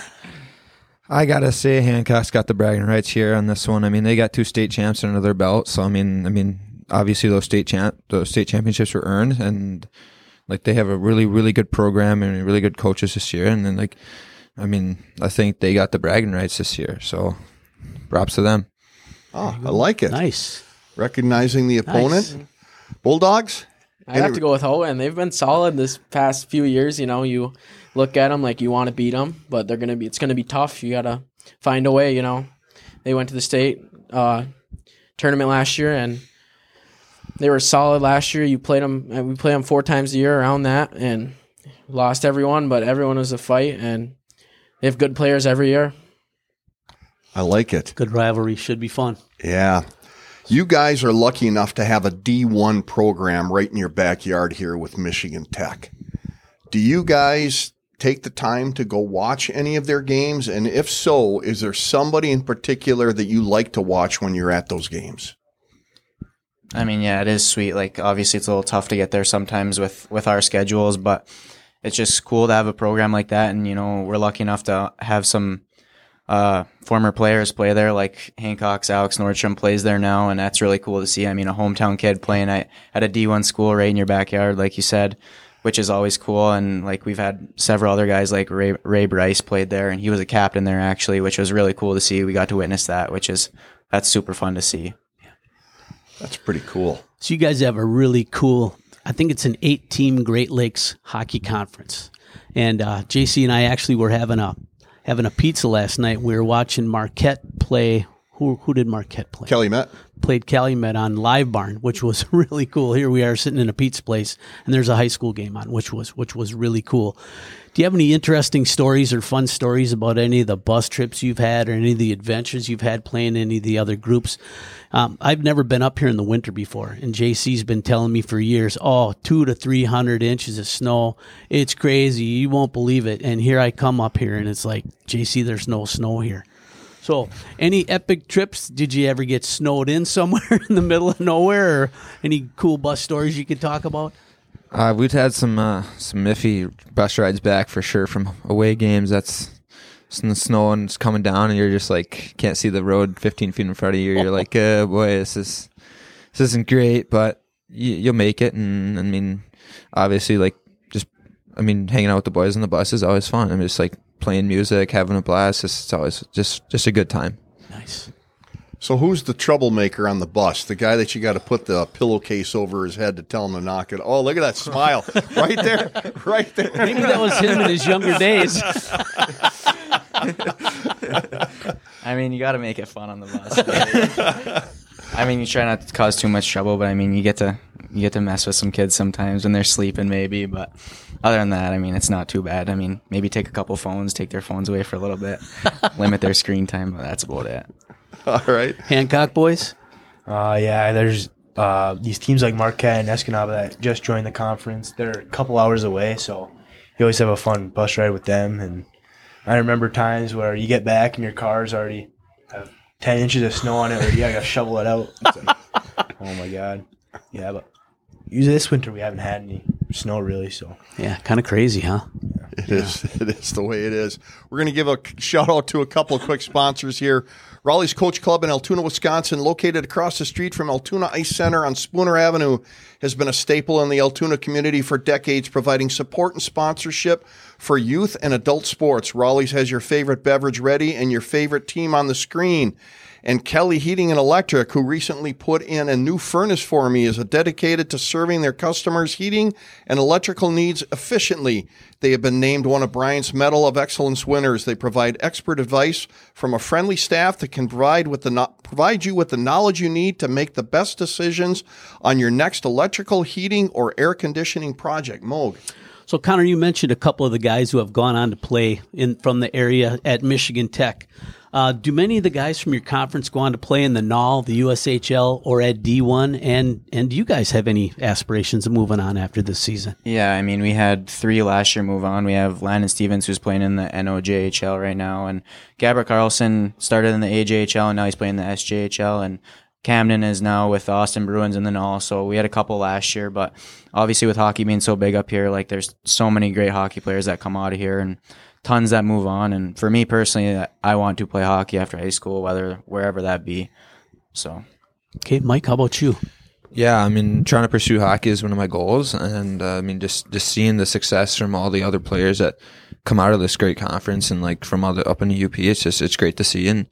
I gotta say, Hancock's got the bragging rights here on this one. I mean, they got two state champs under their belt, so I mean, I mean, obviously those state champ, those state championships were earned, and like they have a really, really good program and really good coaches this year, and then like, I mean, I think they got the bragging rights this year, so props to them. Oh, I like it. Nice. Recognizing the opponent. Bulldogs? I have to go with Houghton. They've been solid this past few years. You know, you look at them like you want to beat them, but they're gonna be. It's gonna be tough. You gotta find a way. You know, they went to the state uh, tournament last year and they were solid last year. You played them. uh, We played them four times a year around that and lost everyone, but everyone was a fight and they have good players every year. I like it. Good rivalry. Should be fun. Yeah. You guys are lucky enough to have a D1 program right in your backyard here with Michigan Tech. Do you guys take the time to go watch any of their games? And if so, is there somebody in particular that you like to watch when you're at those games? I mean, yeah, it is sweet. Like, obviously, it's a little tough to get there sometimes with with our schedules, but it's just cool to have a program like that. And you know, we're lucky enough to have some uh, former players play there, like Hancock's Alex Nordstrom plays there now, and that's really cool to see. I mean, a hometown kid playing at at a D1 school right in your backyard, like you said, which is always cool. And like we've had several other guys, like Ray Ray Bryce played there, and he was a captain there actually, which was really cool to see. We got to witness that, which is that's super fun to see. That's pretty cool. So you guys have a really cool. I think it's an eight-team Great Lakes hockey conference, and uh, JC and I actually were having a having a pizza last night. We were watching Marquette play. Who who did Marquette play? Calumet. played Calumet on LiveBarn, which was really cool. Here we are sitting in a Pete's place, and there's a high school game on, which was which was really cool. Do you have any interesting stories or fun stories about any of the bus trips you've had, or any of the adventures you've had playing any of the other groups? Um, I've never been up here in the winter before, and JC's been telling me for years, oh, two to three hundred inches of snow. It's crazy. You won't believe it." And here I come up here, and it's like, JC, there's no snow here. So, any epic trips? Did you ever get snowed in somewhere in the middle of nowhere, or any cool bus stories you could talk about? Uh, we've had some uh, some iffy bus rides back for sure from away games. That's the snow and it's coming down, and you're just like can't see the road 15 feet in front of you. You're like, uh, boy, this is this isn't great, but you, you'll make it. And I mean, obviously, like just I mean, hanging out with the boys on the bus is always fun. I'm just like playing music, having a blast. It's, it's always just just a good time. Nice. So who's the troublemaker on the bus? The guy that you got to put the pillowcase over his head to tell him to knock it. Oh, look at that smile right there, right there. Maybe that was him in his younger days. I mean, you got to make it fun on the bus. I mean, you try not to cause too much trouble, but I mean, you get to you get to mess with some kids sometimes when they're sleeping, maybe. But other than that, I mean, it's not too bad. I mean, maybe take a couple phones, take their phones away for a little bit, limit their screen time, but that's about it. All right. Hancock boys. Uh, yeah, there's uh, these teams like Marquette and Escanaba that just joined the conference. They're a couple hours away, so you always have a fun bus ride with them. And I remember times where you get back and your car's already have 10 inches of snow on it, or I gotta shovel it out. Like, oh my God. Yeah, but usually this winter we haven't had any snow really, so. Yeah, kind of crazy, huh? It is. It is the way it is. We're going to give a shout out to a couple of quick sponsors here. Rolly's Coach Club in Altoona, Wisconsin, located across the street from Altoona Ice Center on Spooner Avenue, has been a staple in the Altoona community for decades, providing support and sponsorship for youth and adult sports. Rolly's has your favorite beverage ready and your favorite team on the screen. And Kelly Heating and Electric, who recently put in a new furnace for me, is dedicated to serving their customers' heating and electrical needs efficiently. They have been named one of Bryant's Medal of Excellence winners. They provide expert advice from a friendly staff that can provide with the provide you with the knowledge you need to make the best decisions on your next electrical, heating, or air conditioning project. Moog. So, Connor, you mentioned a couple of the guys who have gone on to play in from the area at Michigan Tech. Uh, do many of the guys from your conference go on to play in the NAHL, the USHL, or at D1? And and do you guys have any aspirations of moving on after this season? Yeah, I mean, we had three last year move on. We have Landon Stevens, who's playing in the NOJHL right now, and Gabriel Carlson started in the AJHL, and now he's playing in the SJHL, and Camden is now with Austin Bruins in the NAHL. So we had a couple last year, but obviously with hockey being so big up here, like there's so many great hockey players that come out of here, and tons that move on. And for me personally, I want to play hockey after high school, whether wherever that be. So Okay, Mike, how about you? Yeah, I mean, trying to pursue hockey is one of my goals, and uh, I mean, just just seeing the success from all the other players that come out of this great conference and like from all the up in the UP, it's just it's great to see, and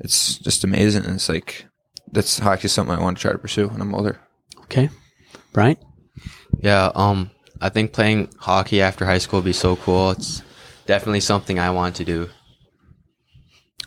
it's just amazing. And it's like that's hockey is something I want to try to pursue when I'm older. Okay, Brian. Yeah, um, I think playing hockey after high school would be so cool. It's definitely something I want to do.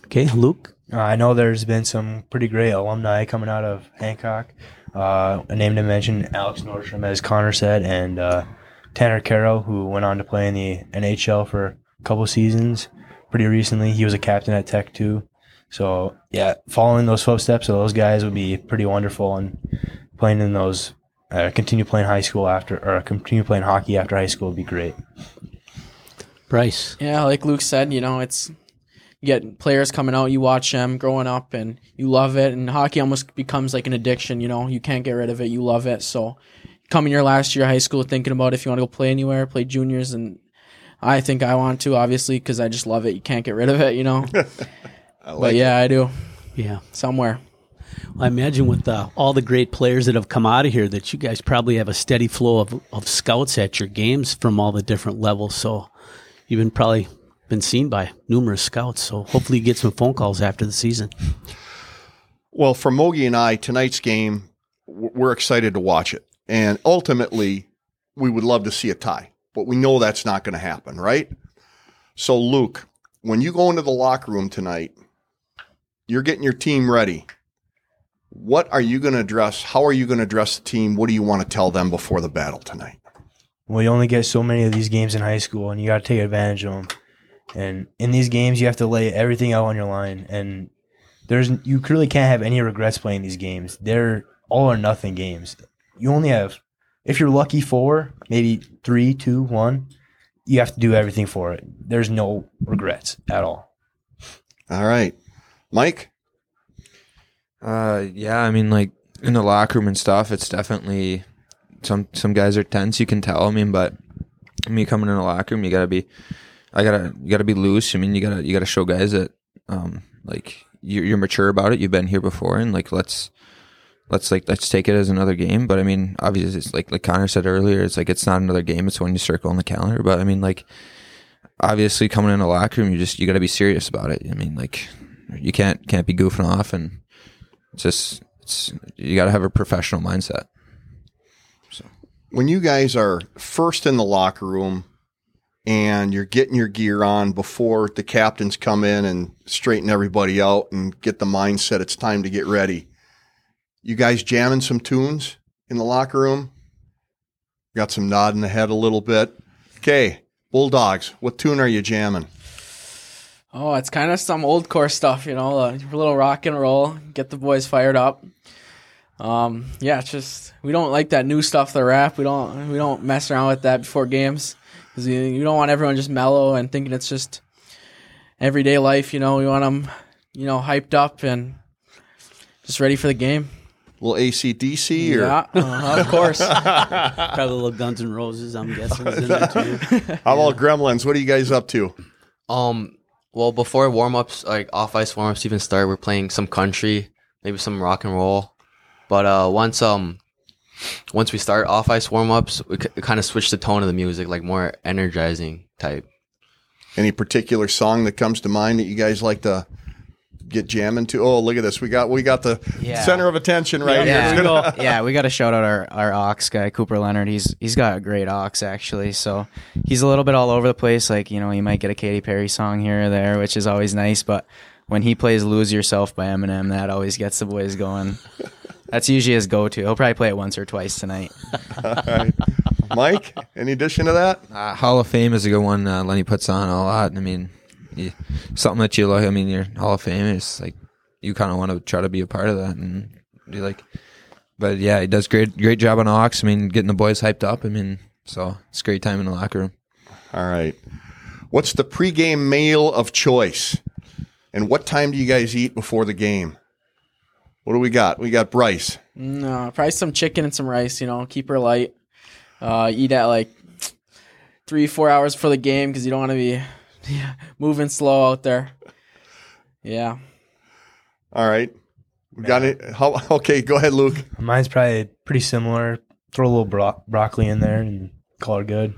Okay, Luke. Uh, I know there's been some pretty great alumni coming out of Hancock. Uh, a name to mention Alex Nordstrom, as Connor said, and uh, Tanner Kero, who went on to play in the NHL for a couple seasons pretty recently. He was a captain at Tech too. So yeah, following those footsteps of those guys would be pretty wonderful, and playing in those, uh, continue playing high school after, or continue playing hockey after high school would be great. Bryce. Yeah, like Luke said, you know, it's you get players coming out, you watch them growing up, and you love it. And hockey almost becomes like an addiction. You know, you can't get rid of it. You love it. So, coming your last year of high school, thinking about if you want to go play anywhere, play juniors, and I think I want to, obviously, because I just love it. You can't get rid of it. You know. but yeah, I do Yeah. somewhere. I imagine with uh, all the great players that have come out of here, that you guys probably have a steady flow of, of scouts at your games from all the different levels. So you've been probably been seen by numerous scouts. So hopefully you get some phone calls after the season. Well, for Mogi and I, tonight's game, we're excited to watch it. And ultimately, we would love to see a tie, but we know that's not going to happen, right? So, Luke, when you go into the locker room tonight, you're getting your team ready. What are you going to address? How are you going to address the team? What do you want to tell them before the battle tonight? Well, you only get so many of these games in high school, and you got to take advantage of them. And in these games, you have to lay everything out on your line. And there's you clearly can't have any regrets playing these games. They're all or nothing games. You only have, if you're lucky, four, maybe three, two, one. You have to do everything for it. There's no regrets at all. All right. Mike? Uh, yeah, I mean, like in the locker room and stuff, it's definitely some some guys are tense. You can tell. I mean, but mean, coming in the locker room, you gotta be I gotta you gotta be loose. I mean, you gotta you gotta show guys that um like you're, you're mature about it. You've been here before, and like let's let's like let's take it as another game. But I mean, obviously, it's like like Connor said earlier, it's like it's not another game. It's when you circle on the calendar. But I mean, like obviously, coming in the locker room, you just you got to be serious about it. I mean, like you can't can't be goofing off, and it's just it's you got to have a professional mindset. When you guys are first in the locker room and you're getting your gear on before the captains come in and straighten everybody out and get the mindset it's time to get ready. You guys jamming some tunes in the locker room? Got some nodding the head a little bit. Okay, Bulldogs, what tune are you jamming? Oh, it's kind of some old core stuff, you know, a little rock and roll, get the boys fired up. Um, yeah, it's just we don't like that new stuff, the rap. We don't we don't mess around with that before games because you, you don't want everyone just mellow and thinking it's just everyday life. You know, we want them, you know, hyped up and just ready for the game. little ACDC or uh, of course. Probably a little Guns N' Roses, I'm guessing, is in there too. how about Gremlins? What are you guys up to? Um, well, before warm ups, like off ice warm ups even start, we're playing some country, maybe some rock and roll. But uh, once um, once we start off ice warm ups, we c- kind of switch the tone of the music, like more energizing type. Any particular song that comes to mind that you guys like to get jamming to? Oh, look at this. We got we got the Yeah. center of attention right here. It's Yeah, gonna- yeah, we got to shout out our, our aux guy, Cooper Leonard. He's he's got a great aux actually. So he's a little bit all over the place. Like you know, you might get a Katy Perry song here or there, which is always nice. But when he plays "Lose Yourself" by Eminem, that always gets the boys going. That's usually his go-to. He'll probably play it once or twice tonight. Mike, any addition to that? Uh, Hall of Fame is a good one. Uh, Lenny puts on a lot. I mean, you, something that you like. I mean, your Hall of Fame is like you kind of want to try to be a part of that and be like. But yeah, he does great great job on aux. I mean, getting the boys hyped up. I mean, so it's a great time in the locker room. All right. What's the pregame meal of choice? And what time do you guys eat before the game? What do we got? We got Bryce. No, probably some chicken and some rice. You know, keep her light. Uh, eat at like three, four hours before the game because you don't want to be yeah, moving slow out there. Yeah. All right. We got it. How, okay, go ahead, Luke. Mine's probably pretty similar. Throw a little bro- broccoli in there and call it good.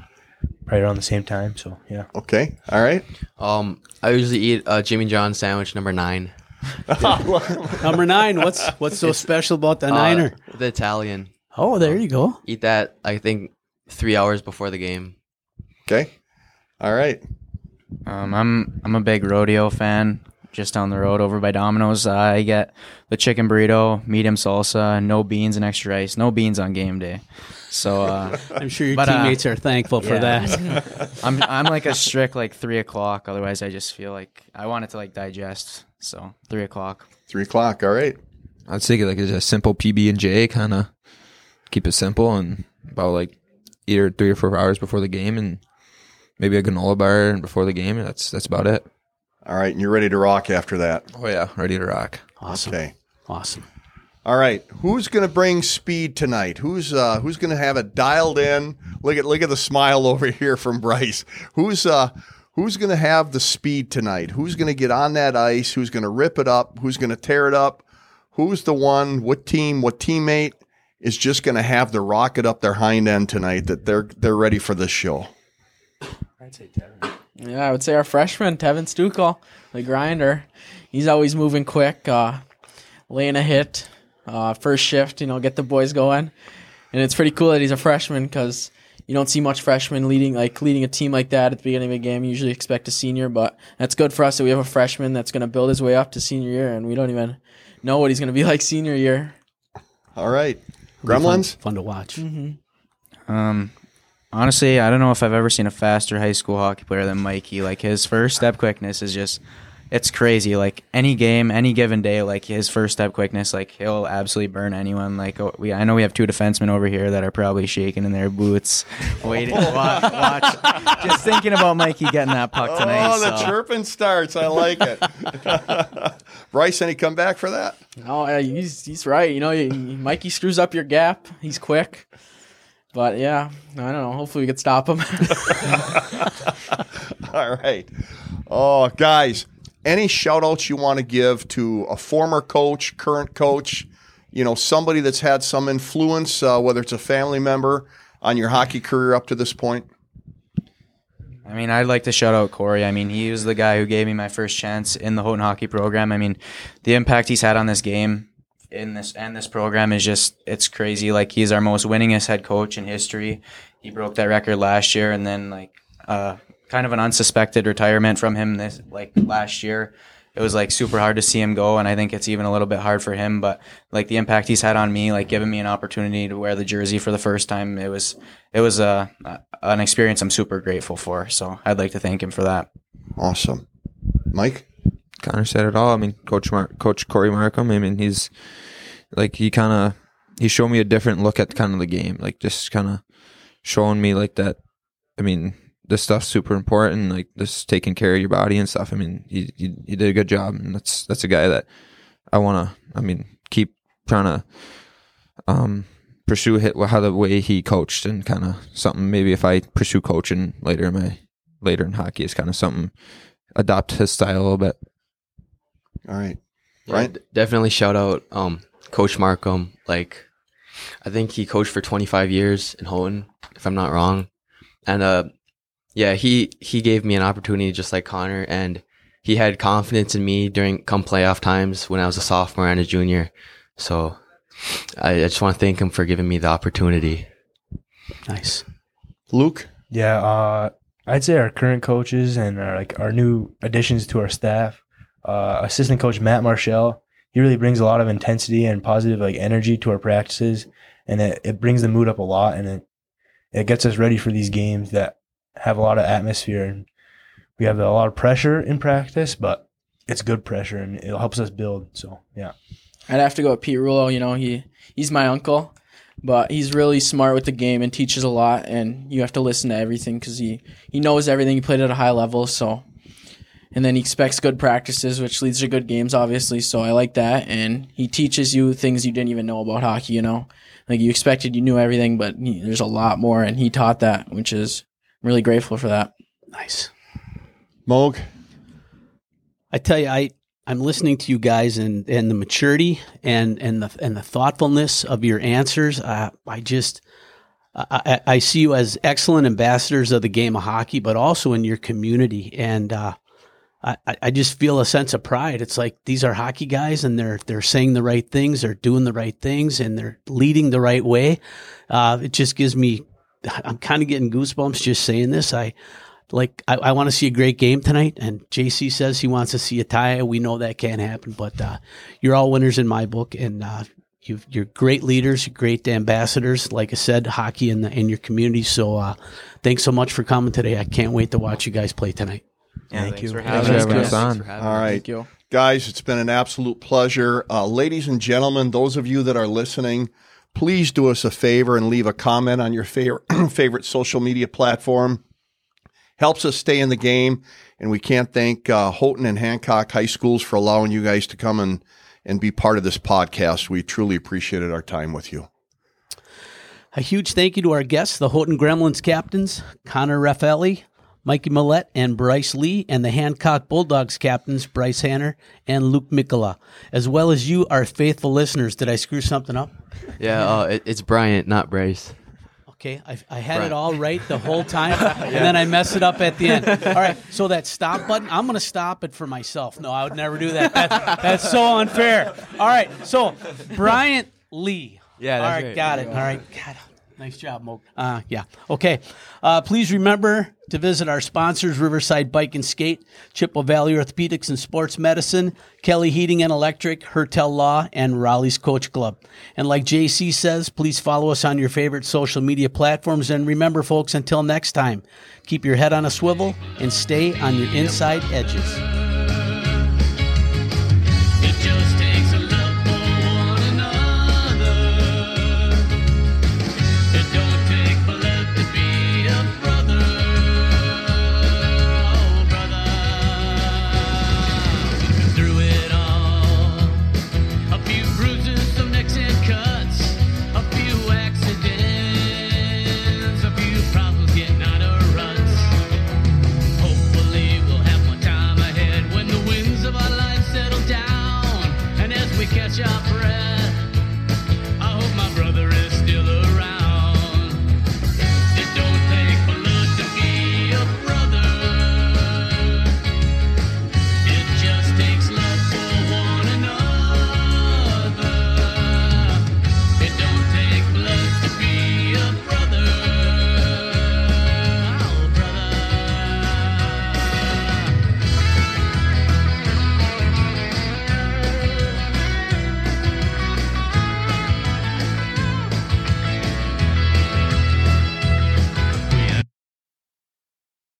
Probably around the same time. So yeah. Okay. All right. Um, I usually eat a Jimmy John sandwich number nine. Number nine, what's what's so special about the Uh, Niner? the Italian. Oh, there you go. Eat that. I think three hours before the game. Okay. All right. Um, I'm I'm a big rodeo fan. Just down the road over by Domino's, uh, I get the chicken burrito, medium salsa, no beans and extra rice. No beans on game day. So uh, I'm sure your But, uh, teammates are thankful for yeah. that. I'm I'm like a strict like three o'clock. Otherwise, I just feel like I want it to like digest. So three o'clock. Three o'clock. All right. I'd say like it's a simple PB and J, kind of keep it simple and about like either three or four hours before the game, and maybe a granola bar before the game. And that's that's about it. All right. And you're ready to rock after that. Oh yeah, ready to rock. Awesome. Okay. Awesome. All right. Who's going to bring speed tonight? Who's uh, who's going to have it dialed in? Look at look at the smile over here from Bryce. Who's uh, who's going to have the speed tonight? Who's going to get on that ice? Who's going to rip it up? Who's going to tear it up? Who's the one? What team? What teammate is just going to have the rocket up their hind end tonight? That they're they're ready for this show. I'd say Tevin. Yeah, I would say our freshman, Tevin Stukal, the grinder. He's always moving quick, uh, laying a hit, uh, first shift, you know, get the boys going. And it's pretty cool that he's a freshman because you don't see much freshmen leading like leading a team like that at the beginning of a game. You usually expect a senior, but that's good for us that we have a freshman that's going to build his way up to senior year, and we don't even know what he's going to be like senior year. All right, Gremlins. fun to watch. Um, honestly, I don't know if I've ever seen a faster high school hockey player than Mikey. Like his first step quickness is just, it's crazy. Like any game, any given day, like his first step quickness, like he'll absolutely burn anyone. Like oh, we, I know we have two defensemen over here that are probably shaking in their boots, waiting. watch, watch, just thinking about Mikey getting that puck tonight. Oh, the so. chirping starts. I like it. Bryce, any comeback for that? Oh, uh, yeah, he's he's right. You know, you- Mikey screws up your gap. He's quick. But yeah, I don't know. Hopefully we could stop him. All right. Oh, guys, any shout outs you want to give to a former coach, current coach, you know, somebody that's had some influence, uh, whether it's a family member on your hockey career up to this point? I mean, I'd like to shout out Corey. I mean, he was the guy who gave me my first chance in the Houghton hockey program. I mean, the impact he's had on this game in this and this program is just it's crazy. Like he's our most winningest head coach in history. He broke that record last year, and then like uh, kind of an unsuspected retirement from him this like last year. It was like super hard to see him go, and I think it's even a little bit hard for him. But like the impact he's had on me, like giving me an opportunity to wear the jersey for the first time, it was it was uh, a, an experience I'm super grateful for. So I'd like to thank him for that. Awesome. Mike? Connor said it all. I mean, Coach Mar- Coach Corey Markham. I mean, he's like he kind of he showed me a different look at kind of the game, like just kind of showing me like that. I mean, this stuff's super important, like just taking care of your body and stuff. I mean, he he, he did a good job, and that's that's a guy that I want to. I mean, keep trying to um pursue hit how the way he coached and kind of something. Maybe if I pursue coaching later in my later in hockey, is kind of something adopt his style a little bit. All right. Yeah, Right. definitely shout out um, Coach Markham. Like, I think he coached for 25 years in Houghton, if I'm not wrong. And uh, yeah, he he gave me an opportunity just like Connor, and he had confidence in me during come playoff times when I was a sophomore and a junior. So I, I just want to thank him for giving me the opportunity. Nice. Luke? Yeah, uh, I'd say our current coaches and our, like our new additions to our staff. Uh, assistant coach Matt Marshall, he really brings a lot of intensity and positive like energy to our practices, and it, it brings the mood up a lot, and it it gets us ready for these games that have a lot of atmosphere, and we have a lot of pressure in practice, but it's good pressure, and it helps us build. So yeah. I'd have to go with Pete Rulo. You know, he he's my uncle, but he's really smart with the game and teaches a lot. And you have to listen to everything because he he knows everything. He played at a high level, so and then he expects good practices, which leads to good games, obviously. So I like that, and he teaches you things you didn't even know about hockey. You know, like you expected you knew everything, but he, there's a lot more, and he taught that, which is I'm really grateful for that. Nice. Moog? I tell you, I I'm listening to you guys and and the maturity and and the and the thoughtfulness of your answers. Uh, I just I, I, I see you as excellent ambassadors of the game of hockey, but also in your community. And uh, I I just feel a sense of pride. It's like these are hockey guys, and they're they're saying the right things, they're doing the right things, and they're leading the right way. Uh, it just gives me. I'm kind of getting goosebumps just saying this. I like I, I want to see a great game tonight, and JC says he wants to see a tie. We know that can't happen, but uh, you're all winners in my book, and uh, you you're great leaders, you're great ambassadors. Like I said, hockey in the in your community. So uh, thanks so much for coming today. I can't wait to watch you guys play tonight. Thank you. for Thanks having for us. having guys. us on. for having All me. right. Thank you. Guys, it's been an absolute pleasure. Uh, ladies and gentlemen, those of you that are listening, please do us a favor and leave a comment on your favorite, favorite social media platform. Helps us stay in the game. And we can't thank uh, Houghton and Hancock High Schools for allowing you guys to come and, and be part of this podcast. We truly appreciated our time with you. A huge thank you to our guests, the Houghton Gremlins captains, Connor Raffaelli, Mikey Maillette, and Bryce Lee, and the Hancock Bulldogs captains, Bryce Hanner and Luke Mikkola, as well as you, our faithful listeners. Did I screw something up? Yeah, uh, it, it's Bryant, not Bryce. Okay, I, I had Right. it all right the whole time, and then I mess it up at the end. All right, so that stop button, I'm going to stop it for myself. No, I would never do that. That's, that's so unfair. All right, so Bryant Lee. Yeah, all right, right. got it. All right, God, nice job, Mo. Uh, yeah, okay. Uh, please remember to visit our sponsors: Riverside Bike and Skate, Chippewa Valley Orthopedics and Sports Medicine, Kelly Heating and Electric, Hertel Law, and Rolly's Coach Club. And like JC says, please follow us on your favorite social media platforms. And remember, folks, until next time, keep your head on a swivel and stay on your inside edges.